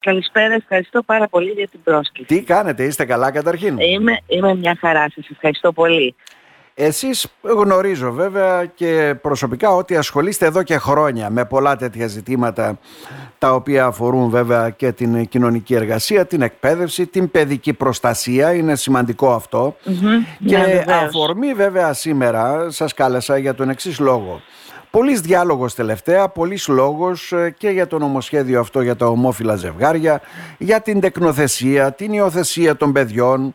Καλησπέρα, ευχαριστώ πάρα πολύ για την πρόσκληση. Τι κάνετε, είστε καλά καταρχήν; Είμαι, είμαι μια χαρά σας, ευχαριστώ πολύ. Εσείς γνωρίζω βέβαια και προσωπικά ότι ασχολείστε εδώ και χρόνια με πολλά τέτοια ζητήματα τα οποία αφορούν βέβαια και την κοινωνική εργασία, την εκπαίδευση, την παιδική προστασία, είναι σημαντικό Και ναι, αφορμή βέβαια σήμερα σας κάλεσα για τον εξής λόγο. Πολλή διάλογος τελευταία, πολλή λόγος ε, και για το νομοσχέδιο αυτό για τα ομόφυλα ζευγάρια, για την τεκνοθεσία, την υιοθεσία των παιδιών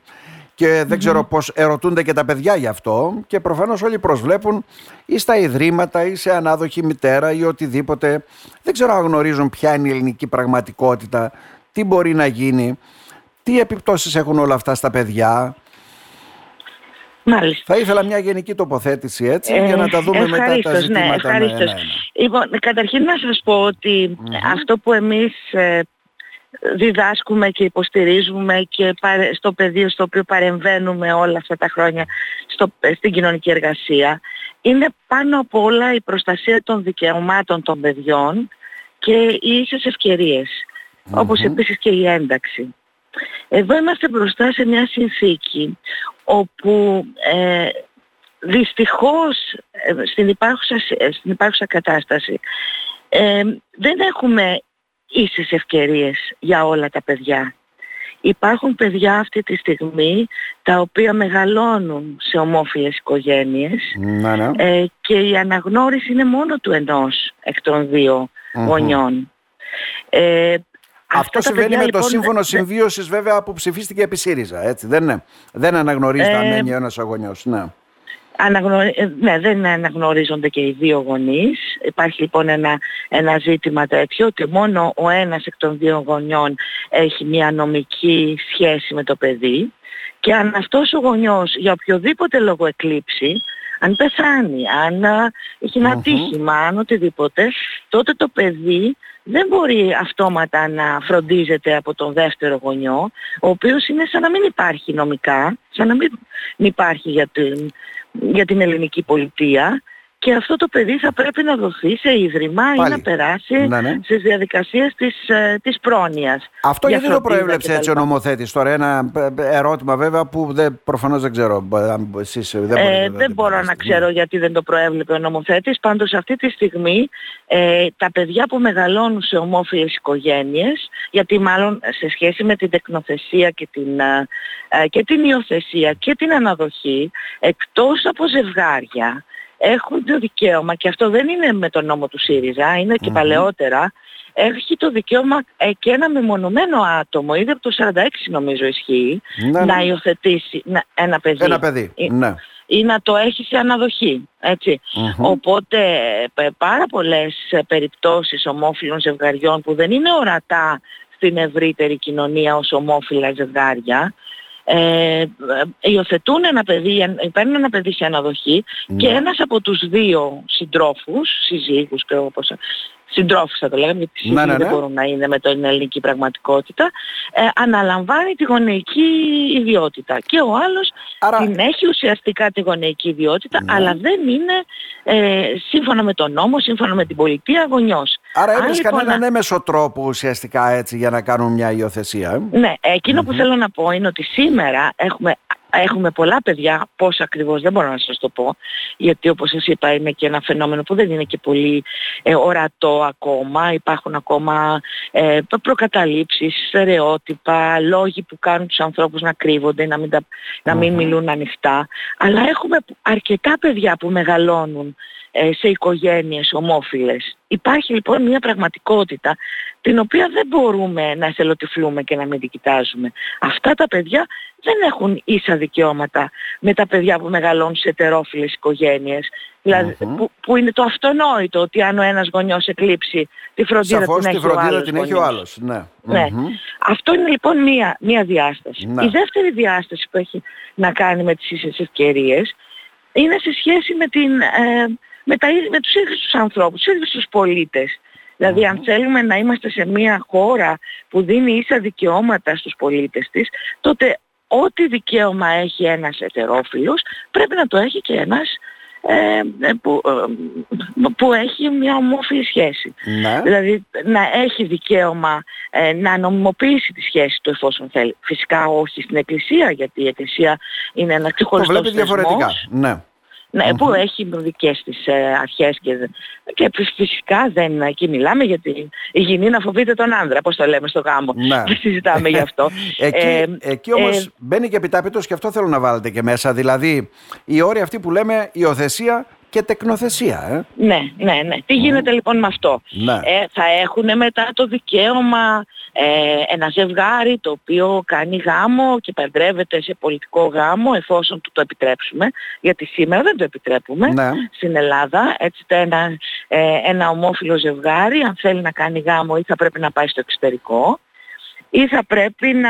και δεν ξέρω πώς ερωτούνται και τα παιδιά γι' αυτό και προφανώς όλοι προσβλέπουν ή στα ιδρύματα ή σε ανάδοχη μητέρα ή οτιδήποτε. Δεν ξέρω αν γνωρίζουν ποια είναι η ελληνική πραγματικότητα, τι μπορεί να γίνει, τι επιπτώσεις έχουν όλα αυτά στα παιδιά. Μάλιστα. Θα ήθελα μια γενική τοποθέτηση έτσι για να τα δούμε μετά τα ναι, ζητήματα ναι, ένα, ένα. Λοιπόν, καταρχήν να σας πω ότι αυτό που εμείς ε, διδάσκουμε και υποστηρίζουμε και στο πεδίο στο οποίο παρεμβαίνουμε όλα αυτά τα χρόνια στο, στην κοινωνική εργασία είναι πάνω απ' όλα η προστασία των δικαιωμάτων των παιδιών και οι ίσες όπως επίσης και η ένταξη. Εδώ είμαστε μπροστά σε μια συνθήκη όπου ε, δυστυχώς ε, στην, υπάρχουσα, στην υπάρχουσα κατάσταση ε, δεν έχουμε ίσες ευκαιρίες για όλα τα παιδιά. Υπάρχουν παιδιά αυτή τη στιγμή τα οποία μεγαλώνουν σε ομόφυλες οικογένειες ναι, ναι. Ε, και η αναγνώριση είναι μόνο του ενός εκ των δυο γονιών. Ε, αυτό συμβαίνει με το λοιπόν, σύμφωνο συμβίωσης, βέβαια, που ψηφίστηκε επί ΣΥΡΙΖΑ. Έτσι, δεν, είναι. δεν αναγνωρίζει ε, μένει ένας αγωνιός. Ναι. Ε, ναι, δεν αναγνωρίζονται και οι δύο γονείς. Υπάρχει λοιπόν ένα, ένα ζήτημα τέτοιο ότι μόνο ο ένας εκ των δύο γονιών έχει μια νομική σχέση με το παιδί και αν αυτός ο γονιός για οποιοδήποτε λόγο εκλείψει, αν πεθάνει, αν έχει ένα ατύχημα, αν οτιδήποτε, τότε το παιδί δεν μπορεί αυτόματα να φροντίζεται από τον δεύτερο γονιό, ο οποίος είναι σαν να μην υπάρχει νομικά, σαν να μην υπάρχει για την, για την ελληνική πολιτεία και αυτό το παιδί θα πρέπει να δοθεί σε ίδρυμα ή να περάσει ναι, ναι. στις διαδικασίες της, ε, της πρόνοιας. Αυτό γιατί το προέβλεψε έτσι ο νομοθέτης τώρα, ένα ε, ερώτημα βέβαια που δεν, προφανώς δεν ξέρω. Εσείς, δεν, ε, δεν μπορώ να ξέρω γιατί δεν το προέβλεπε ο νομοθέτης, πάντως αυτή τη στιγμή ε, τα παιδιά που μεγαλώνουν σε ομόφυλες οικογένειες, γιατί μάλλον σε σχέση με την τεκνοθεσία και την, ε, ε και την υιοθεσία και την αναδοχή, εκτός από ζευγάρια, έχουν το δικαίωμα, και αυτό δεν είναι με τον νόμο του ΣΥΡΙΖΑ, είναι και παλαιότερα, έχει το δικαίωμα ε, και ένα μεμονωμένο άτομο, ήδη από το 46 νομίζω ισχύει, ναι, ναι. να υιοθετήσει ένα παιδί. Ένα παιδί, ναι. Ή να το έχει σε αναδοχή. Οπότε πάρα πολλές ε, περιπτώσεις ομόφυλων ζευγαριών που δεν είναι ορατά στην ευρύτερη κοινωνία ως ομόφυλα ζευγάρια, ε, υιοθετούν ένα παιδί, παίρνουν ένα παιδί σε αναδοχή και ναι. ένας από τους δύο συντρόφους, συζύγους και όπως συντρόφους θα το λέγαμε γιατί οι ναι, ναι, δεν μπορούν να είναι με την ελληνική πραγματικότητα ε, αναλαμβάνει τη γονεϊκή ιδιότητα και ο άλλος την έχει ουσιαστικά τη γονεϊκή ιδιότητα αλλά δεν είναι ε, σύμφωνα με τον νόμο, σύμφωνα με την πολιτεία γονιός. Άρα έβρισκαν λοιπόν, έναν έμεσο τρόπο ουσιαστικά έτσι για να κάνουν μια υιοθεσία. Ε; Ναι, εκείνο που θέλω να πω είναι ότι σήμερα έχουμε Έχουμε πολλά παιδιά, πώς ακριβώς δεν μπορώ να σας το πω, γιατί όπως σας είπα είναι και ένα φαινόμενο που δεν είναι και πολύ ε, ορατό ακόμα. Υπάρχουν ακόμα ε, προκαταλήψεις, στερεότυπα, λόγοι που κάνουν τους ανθρώπους να κρύβονται, να μην, να μην μιλούν ανοιχτά. Αλλά έχουμε αρκετά παιδιά που μεγαλώνουν ε, σε οικογένειες ομόφυλες. Υπάρχει λοιπόν μια πραγματικότητα την οποία δεν μπορούμε να εθελοτυφλούμε και να μην την κοιτάζουμε. Αυτά τα παιδιά δεν έχουν ίσα δικαιώματα με τα παιδιά που μεγαλώνουν σε ετερόφιλες οικογένειες. Δηλαδή, που, είναι το αυτονόητο ότι αν ο ένας γονιός εκλείψει τη φροντίδα Σαφώς, την, έχει, φροντίδα ο άλλος την έχει ο άλλος. Ναι. ναι. Αυτό είναι λοιπόν μία, μία διάσταση. Ναι. Η δεύτερη διάσταση που έχει να κάνει με τις ίσες ευκαιρίες είναι σε σχέση με, την, ε, με, τα, με τους ίδιους τους ανθρώπους, τους ίδιους τους πολίτες. Δηλαδή αν θέλουμε να είμαστε σε μια χώρα που δίνει ίσα δικαιώματα στους πολίτες της, τότε ό,τι δικαίωμα έχει ένας ετερόφιλος πρέπει να το έχει και ένας ε, που, που έχει μια ομόφυλη σχέση. Ναι. Δηλαδή να έχει δικαίωμα να νομιμοποιήσει τη σχέση του εφόσον θέλει. Φυσικά όχι στην Εκκλησία γιατί η Εκκλησία είναι ένας ξεχωριστός Το βλέπει διαφορετικά. Ναι. Ναι, που έχει δικές της ε, αρχές και, και φυσικά δεν εκεί μιλάμε γιατί η γυνή να φοβείται τον άνδρα, πώς το λέμε στο γάμο. Ναι. Δεν συζητάμε γι' αυτό. εκεί, ε, εκεί όμως ε, μπαίνει και επιτάπητος και αυτό θέλω να βάλετε και μέσα. Δηλαδή η όρια αυτή που λέμε υιοθεσία και τεκνοθεσία. Ε. Ναι, ναι, ναι. Τι γίνεται λοιπόν με αυτό; Ναι. Ε, θα έχουν μετά το δικαίωμα ε, ένα ζευγάρι το οποίο κάνει γάμο και παντρεύεται σε πολιτικό γάμο εφόσον του το επιτρέψουμε. Γιατί σήμερα δεν το επιτρέπουμε Ναι. στην Ελλάδα. Έτσι ένα, ε, ένα ομόφυλο ζευγάρι αν θέλει να κάνει γάμο ή θα πρέπει να πάει στο εξωτερικό ή θα πρέπει να,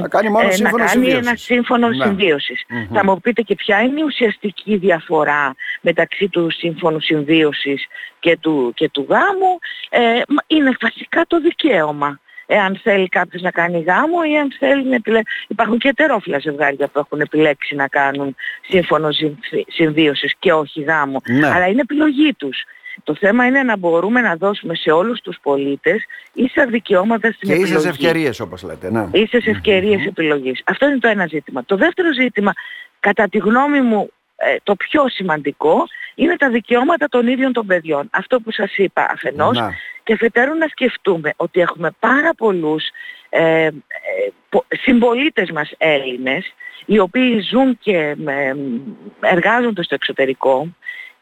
Να κάνει μόνο ε, να σύμφωνο κάνει συμβίωσης. ένα σύμφωνο Ναι. συμβίωσης. Μμμ. Θα μου πείτε και ποια είναι η ουσιαστική διαφορά μεταξύ του σύμφωνου συμβίωσης και του, και του γάμου. Ε, μα είναι βασικά το δικαίωμα. Εάν θέλει κάποιος να κάνει γάμο ή αν θέλει να επιλέξει. Υπάρχουν και ετερόφιλα ζευγάρια που έχουν επιλέξει να κάνουν σύμφωνο συμφι- συμβίωσης και όχι γάμο. Ναι. Αλλά είναι επιλογή τους. Το θέμα είναι να μπορούμε να δώσουμε σε όλους τους πολίτες ίσα δικαιώματα στην Και επιλογή ίσες ευκαιρίες όπως λέτε. Ναι. ίσες ευκαιρίες επιλογής. Αυτό είναι το ένα ζήτημα. Το δεύτερο ζήτημα, κατά τη γνώμη μου, ε, το πιο σημαντικό, είναι τα δικαιώματα των ίδιων των παιδιών. Αυτό που σας είπα αφενός Να. Και αφετέρου να σκεφτούμε ότι έχουμε πάρα πολλούς ε, ε, πο- συμπολίτες μας Έλληνες οι οποίοι ζουν και ε, εργάζονται στο εξωτερικό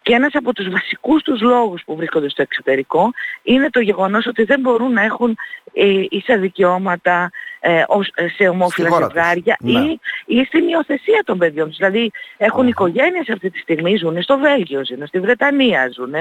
και ένας από τους βασικούς τους λόγους που βρίσκονται στο εξωτερικό είναι το γεγονός ότι δεν μπορούν να έχουν ε, ίσα δικαιώματα ε, ως, ε, σε ομόφυλα Στη χώρα τους. ζευγάρια Ναι. ή, ή στην υιοθεσία των παιδιών τους. Δηλαδή έχουν οικογένειες αυτή τη στιγμή, ζουν στο Βέλγιο, ζουν στη Βρετανία, ζουν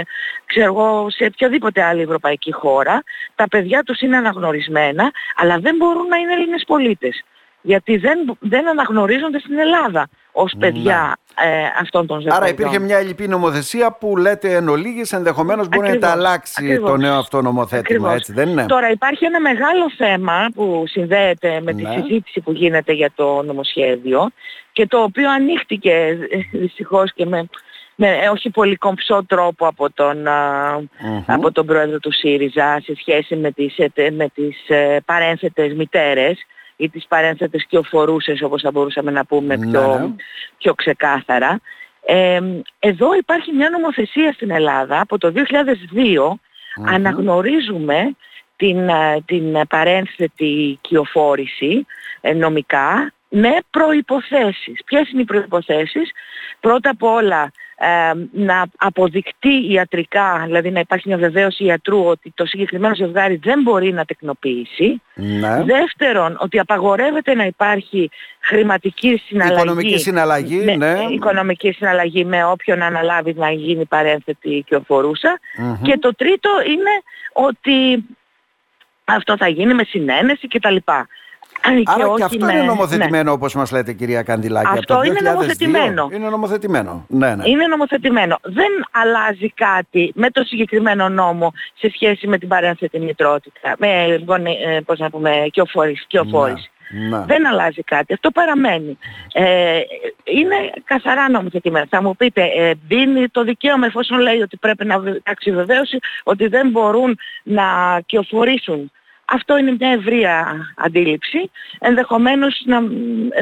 ξέρω εγώ, σε οποιαδήποτε άλλη ευρωπαϊκή χώρα. Τα παιδιά τους είναι αναγνωρισμένα, αλλά δεν μπορούν να είναι Έλληνες πολίτες. Γιατί δεν, δεν αναγνωρίζονται στην Ελλάδα ως παιδιά ε, αυτών των ζευγαριών. Ναι. Άρα υπήρχε μια ελληπή νομοθεσία που λέτε εν ολίγης ενδεχομένως μπορεί να Ακριβώς, τα αλλάξει ακριβώς. το νέο αυτό νομοθέτημα, Ακριβώς. έτσι δεν είναι; Τώρα υπάρχει ένα μεγάλο θέμα που συνδέεται με τη Ναι. συζήτηση που γίνεται για το νομοσχέδιο και το οποίο ανοίχτηκε ε, δυστυχώς και με, με ε, όχι πολύ κομψό τρόπο από τον, α, Μμμ. από τον πρόεδρο του ΣΥΡΙΖΑ σε σχέση με τις, ετε- με τις ε, παρένθετες μητέρες ή τις παρένθετες κυοφορούσες όπως θα μπορούσαμε να πούμε Ναι, πιο, ναι. πιο ξεκάθαρα. Ε, εδώ υπάρχει μια νομοθεσία στην Ελλάδα από το 2002 Μμμ. αναγνωρίζουμε την, α, την παρένθετη κυοφόρηση ε, νομικά με προϋποθέσεις. Ποιες είναι οι προϋποθέσεις; Πρώτα απ' όλα ε, να αποδεικτεί ιατρικά, δηλαδή να υπάρχει μια βεβαίωση ιατρού ότι το συγκεκριμένο ζευγάρι δεν μπορεί να τεκνοποιήσει. Ναι. Δεύτερον, ότι απαγορεύεται να υπάρχει χρηματική συναλλαγή. Οικονομική συναλλαγή, με- ναι. Οικονομική συναλλαγή με όποιον αναλάβει να γίνει παρένθετη και οφορούσα. Μμμ. Και το τρίτο είναι ότι αυτό θα γίνει με συνένεση κτλ. Άρα και, όχι αυτό με- είναι ναι. νομοθετημένο όπως μας λέτε κυρία Καντιλάκη. από Αυτό το είναι 2002. νομοθετημένο. Είναι νομοθετημένο. Ναι, ναι. Είναι νομοθετημένο. Δεν αλλάζει κάτι με το συγκεκριμένο νόμο σε σχέση με την παρένθετη μητρότητα, με γονε- ε, πώς να πούμε, κοιοφόρηση. κοιοφόρηση. Ναι. Δεν αλλάζει κάτι. Αυτό παραμένει. Ε, είναι καθαρά νομοθετημένο. Θα μου πείτε, ε, δίνει το δικαίωμα εφόσον λέει ότι πρέπει να υπάρξει βεβαίωση ότι δεν μπορούν να κυοφορήσουν. Αυτό είναι μια ευρεία αντίληψη. Ενδεχομένως να,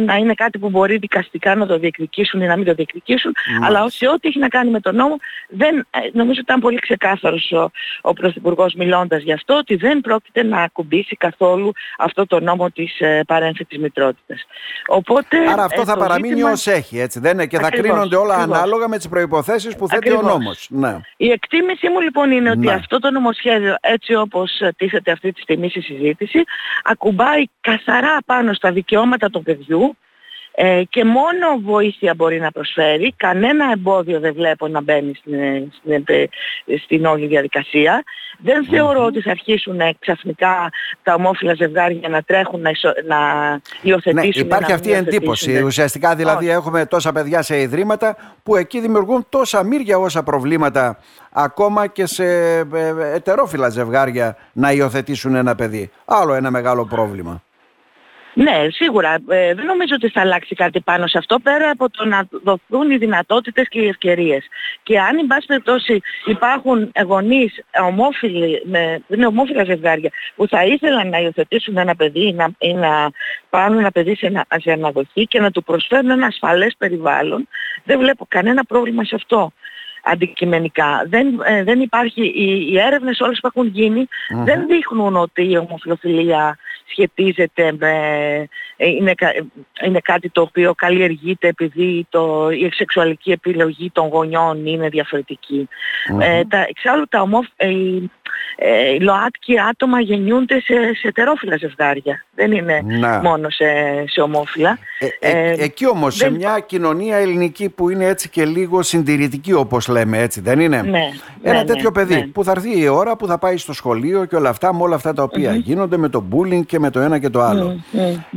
να είναι κάτι που μπορεί δικαστικά να το διεκδικήσουν ή να μην το διεκδικήσουν. Μάλιστα. Αλλά σε ό,τι έχει να κάνει με τον νόμο, δεν, ε, νομίζω ότι ήταν πολύ ξεκάθαρος ο, ο Πρωθυπουργός μιλώντας γι' αυτό, ότι δεν πρόκειται να ακουμπήσει καθόλου αυτό το νόμο της ε, παρένθετης μητρότητας. Οπότε, Άρα αυτό ε, θα το παραμείνει ζήτημα- ως έχει, έτσι δεν είναι; Και θα Ακριβώς, κρίνονται όλα ακριβώς. ανάλογα με τις προϋποθέσεις που θέτει ο Ακριβώς. νόμος. Ναι. Η εκτίμησή μου λοιπόν είναι ότι Ναι. αυτό το νομοσχέδιο έτσι όπως ε, τίθεται αυτή τη στιγμή στη συζήτηση ακουμπάει καθαρά πάνω στα δικαιώματα του παιδιού ε, και μόνο βοήθεια μπορεί να προσφέρει. Κανένα εμπόδιο δεν βλέπω να μπαίνει στην, ε, στην, ε, στην όλη διαδικασία. Δεν θεωρώ ότι θα αρχίσουν ε, ξαφνικά τα ομόφυλα ζευγάρια να τρέχουν να, ισο, να υιοθετήσουν. Ναι, υπάρχει να αυτή η εντύπωση. υιοθετήσουν. Ουσιαστικά δηλαδή Όχι. έχουμε τόσα παιδιά σε ιδρύματα που εκεί δημιουργούν τόσα μύρια όσα προβλήματα ακόμα και σε ε, ε, ετερόφιλα ζευγάρια να υιοθετήσουν ένα παιδί. Άλλο ένα μεγάλο πρόβλημα. Ναι, σίγουρα. Ε, δεν νομίζω ότι θα αλλάξει κάτι πάνω σε αυτό πέρα από το να δοθούν οι δυνατότητες και οι ευκαιρίες. Και αν, εν πάση περιπτώσει, υπάρχουν γονείς ομόφυλοι, με, είναι ομόφυλα ζευγάρια που θα ήθελαν να υιοθετήσουν ένα παιδί ή να, ή να πάρουν ένα παιδί σε, ένα, σε αναδοχή και να του προσφέρουν ένα ασφαλές περιβάλλον, δεν βλέπω κανένα πρόβλημα σε αυτό αντικειμενικά. Δεν, ε, δεν υπάρχει, οι, οι έρευνες όλες που έχουν δεν δείχνουν ότι η ομοφιλοφιλία σχετίζεται με... Ε, είναι, είναι κάτι το οποίο καλλιεργείται επειδή το, η σεξουαλική επιλογή των γονιών είναι Ε, τα, εξάλλου τα ομοφ, ε, ε, οι ΛΟΑΤΚΙ άτομα γεννιούνται σε, σε ετερόφιλα ζευγάρια. Δεν είναι μόνο σε, σε ομόφυλα. Ε, ε, ε εκεί όμως σε μια κοινωνία ελληνική που είναι έτσι και λίγο συντηρητική όπως λέμε έτσι δεν είναι; Ναι, Ένα ναι, τέτοιο παιδί ναι. που θα έρθει η ώρα που θα πάει στο σχολείο και όλα αυτά με όλα αυτά τα οποια γίνονται με το bullying και με το ένα και το άλλο.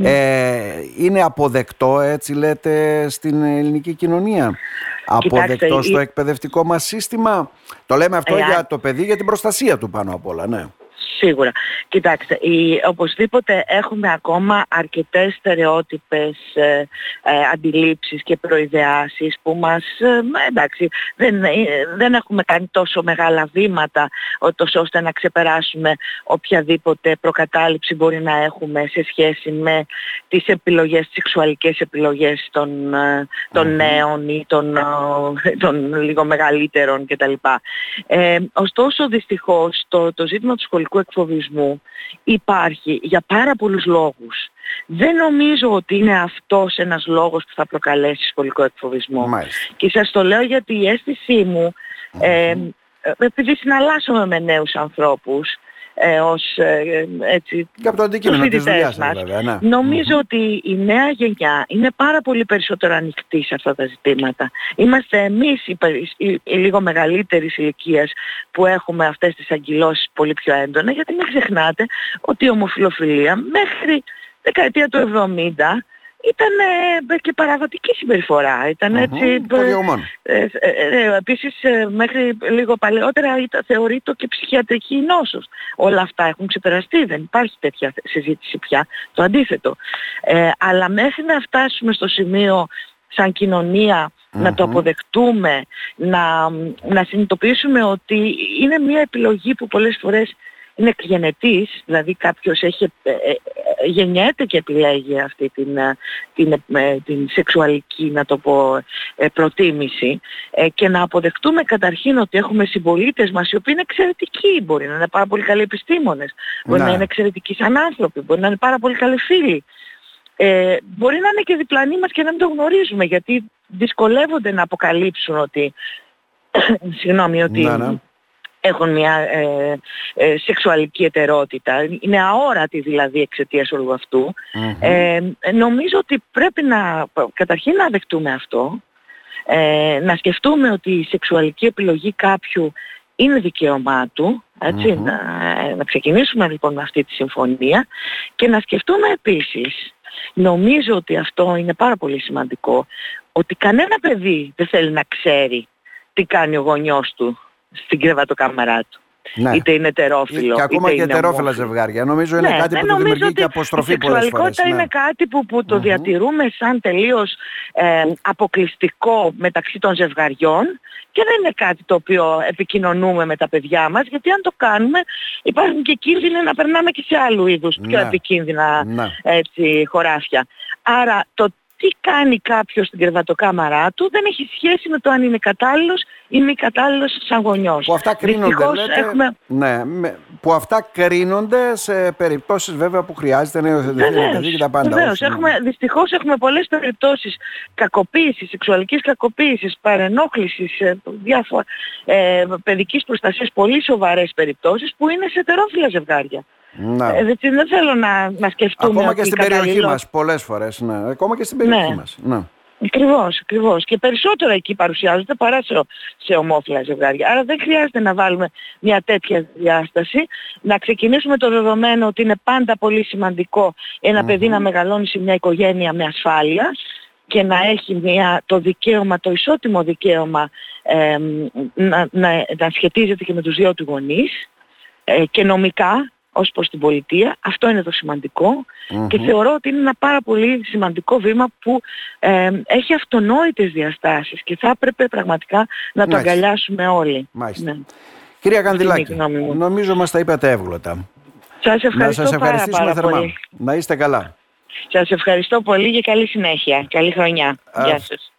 Ε, είναι αποδεκτό έτσι λέτε στην ελληνική κοινωνία; Αποδεκτό στο εκπαιδευτικό μας σύστημα; Το λέμε αυτό για το παιδί για την προστασία του πάνω απ' όλα, ναι. Σίγουρα. Κοιτάξτε, η, οπωσδήποτε έχουμε ακόμα αρκετές στερεότυπες ε, ε, αντιλήψεις και προειδεάσεις που μας, ε, εντάξει, δεν, ε, δεν έχουμε κάνει τόσο μεγάλα βήματα ώστε να ξεπεράσουμε οποιαδήποτε προκατάληψη μπορεί να έχουμε σε σχέση με τις επιλογές, τις σεξουαλικές επιλογές των, ε, των νέων ή των, των λίγο μεγαλύτερων κτλ. Ε, ωστόσο δυστυχώς το, το ζήτημα του σχολικού εκφοβισμού υπάρχει για πάρα πολλούς λόγους. Δεν νομίζω ότι είναι αυτός ένας λόγος που θα προκαλέσει σχολικό εκφοβισμό. Και σας το λέω γιατί η αίσθησή μου, ε, επειδή συναλλάσσομαι με νέους ανθρώπους, ε, ως ε, έτσι, και από το αντικείμενο της δουλειάς μας. Βέβαια, ναι. Νομίζω ότι η νέα γενιά είναι πάρα πολύ περισσότερο ανοιχτή σε αυτά τα ζητήματα. Είμαστε εμείς οι, οι, οι λίγο μεγαλύτερης ηλικίας που έχουμε αυτές τις αγκυλώσεις πολύ πιο έντονα γιατί μην ξεχνάτε ότι η ομοφιλοφιλία μέχρι δεκαετία του 70 ήταν ε, και παραδοτική συμπεριφορά. Ήταν έτσι... Ε, ε, ε, επίσης μέχρι λίγο παλαιότερα θεωρείται και ψυχιατρική νόσος. Όλα αυτά έχουν ξεπεραστεί, δεν υπάρχει τέτοια συζήτηση πια. Το αντίθετο. αλλά μέχρι να φτάσουμε στο σημείο σαν κοινωνια να το αποδεχτούμε, να, να συνειδητοποιήσουμε ότι είναι μια επιλογή που πολλές φορές είναι εκγενετής, δηλαδή κάποιος έχει, ε, ε, ε, γεννιέται και επιλέγει αυτή την, την, την σεξουαλική, να το πω, προτίμηση. Και να αποδεχτούμε καταρχήν ότι έχουμε συμπολίτες μας οι οποίοι είναι εξαιρετικοί, μπορεί να είναι πάρα πολύ καλοί επιστήμονες, μπορεί να, να είναι εξαιρετικοί σαν άνθρωποι, μπορεί να είναι πάρα πολύ καλοί φίλοι. Ε, μπορεί να είναι και διπλανοί μας και να μην το γνωρίζουμε γιατί δυσκολεύονται να αποκαλύψουν ότι συγγνώμη, ότι ναι, ναι έχουν μια ε, ε, σεξουαλική ετερότητα. Είναι αόρατη δηλαδή εξαιτίας όλου Ε, νομίζω ότι πρέπει να καταρχήν να δεχτούμε αυτό, ε, να σκεφτούμε ότι η σεξουαλική επιλογή κάποιου είναι δικαίωμά του, ετσι να, να ξεκινήσουμε λοιπόν με αυτή τη συμφωνία και να σκεφτούμε επίσης, νομίζω ότι αυτό είναι πάρα πολύ σημαντικό, ότι κανένα παιδί δεν θέλει να ξέρει τι κάνει ο γονιός του στην κρεβατοκάμαρά του. Ναι. Είτε είναι τερόφιλο. Και ακόμα και τερόφιλα ζευγάρια. Νομίζω είναι ναι, κάτι που το δημιουργεί και αποστροφή πολλές φορές. Η σεξουαλικότητα είναι ναι. κάτι που, που το διατηρούμε σαν τελείως ε, αποκλειστικό μεταξύ των ζευγαριών και δεν είναι κάτι το οποίο επικοινωνούμε με τα παιδιά μας γιατί αν το κάνουμε υπάρχουν και κίνδυνοι να περνάμε και σε άλλου είδους πιο ναι. επικίνδυνα ναι. έτσι, χωράφια. Άρα το τι κάνει κάποιος στην κρεβατοκάμαρά του δεν έχει σχέση με το αν είναι κατάλληλος ή μη κατάλληλος σαν γονιός. Που αυτά κρίνονται, λέτε, έχουμε... ναι, που αυτά κρίνονται σε περιπτώσεις βέβαια που χρειάζεται να υιοθετηθεί ένα παιδί και τα πάντα. Βεβαίως, έχουμε, δυστυχώς έχουμε πολλές περιπτώσεις κακοποίησης, σεξουαλικής κακοποίησης, παρενόχλησης, ε, διάφορα ε, παιδικής προστασίας, πολύ σοβαρές περιπτώσεις που είναι σε τερόφιλα ζευγάρια. Ναι. Ε, δεν θέλω να, να σκεφτούμε Ακόμα και στην περιοχή μας πολλές φορές. Ναι. Ακόμα και στην περιοχή ναι. μας. Ναι. Ακριβώς, ακριβώς. Και περισσότερο εκεί παρουσιάζονται παρά σε, σε ομόφυλα ζευγάρια. Άρα δεν χρειάζεται να βάλουμε μια τέτοια διάσταση. Να ξεκινήσουμε το δεδομένο ότι είναι πάντα πολύ σημαντικό παιδί να μεγαλώνει σε μια οικογένεια με ασφάλεια και να έχει μια, το δικαίωμα, το ισότιμο δικαίωμα να, να, να σχετίζεται και με τους δύο του γονείς ε, και νομικά ως προς την πολιτεία. Αυτό είναι το σημαντικο και θεωρώ ότι είναι ένα πάρα πολύ σημαντικό βήμα που ε, έχει αυτονόητες διαστάσεις και θα έπρεπε πραγματικά να το αγκαλιάσουμε όλοι. Μάλιστα. Ναι. Κυρία Κανδυλάκη, νομίζω μας τα είπατε εύγλωτα. Σας ευχαριστώ να σας ευχαριστήσουμε πάρα, θερμά. Να είστε καλά. Σας ευχαριστώ πολύ και καλή συνέχεια. Καλή χρονιά. Γεια σας.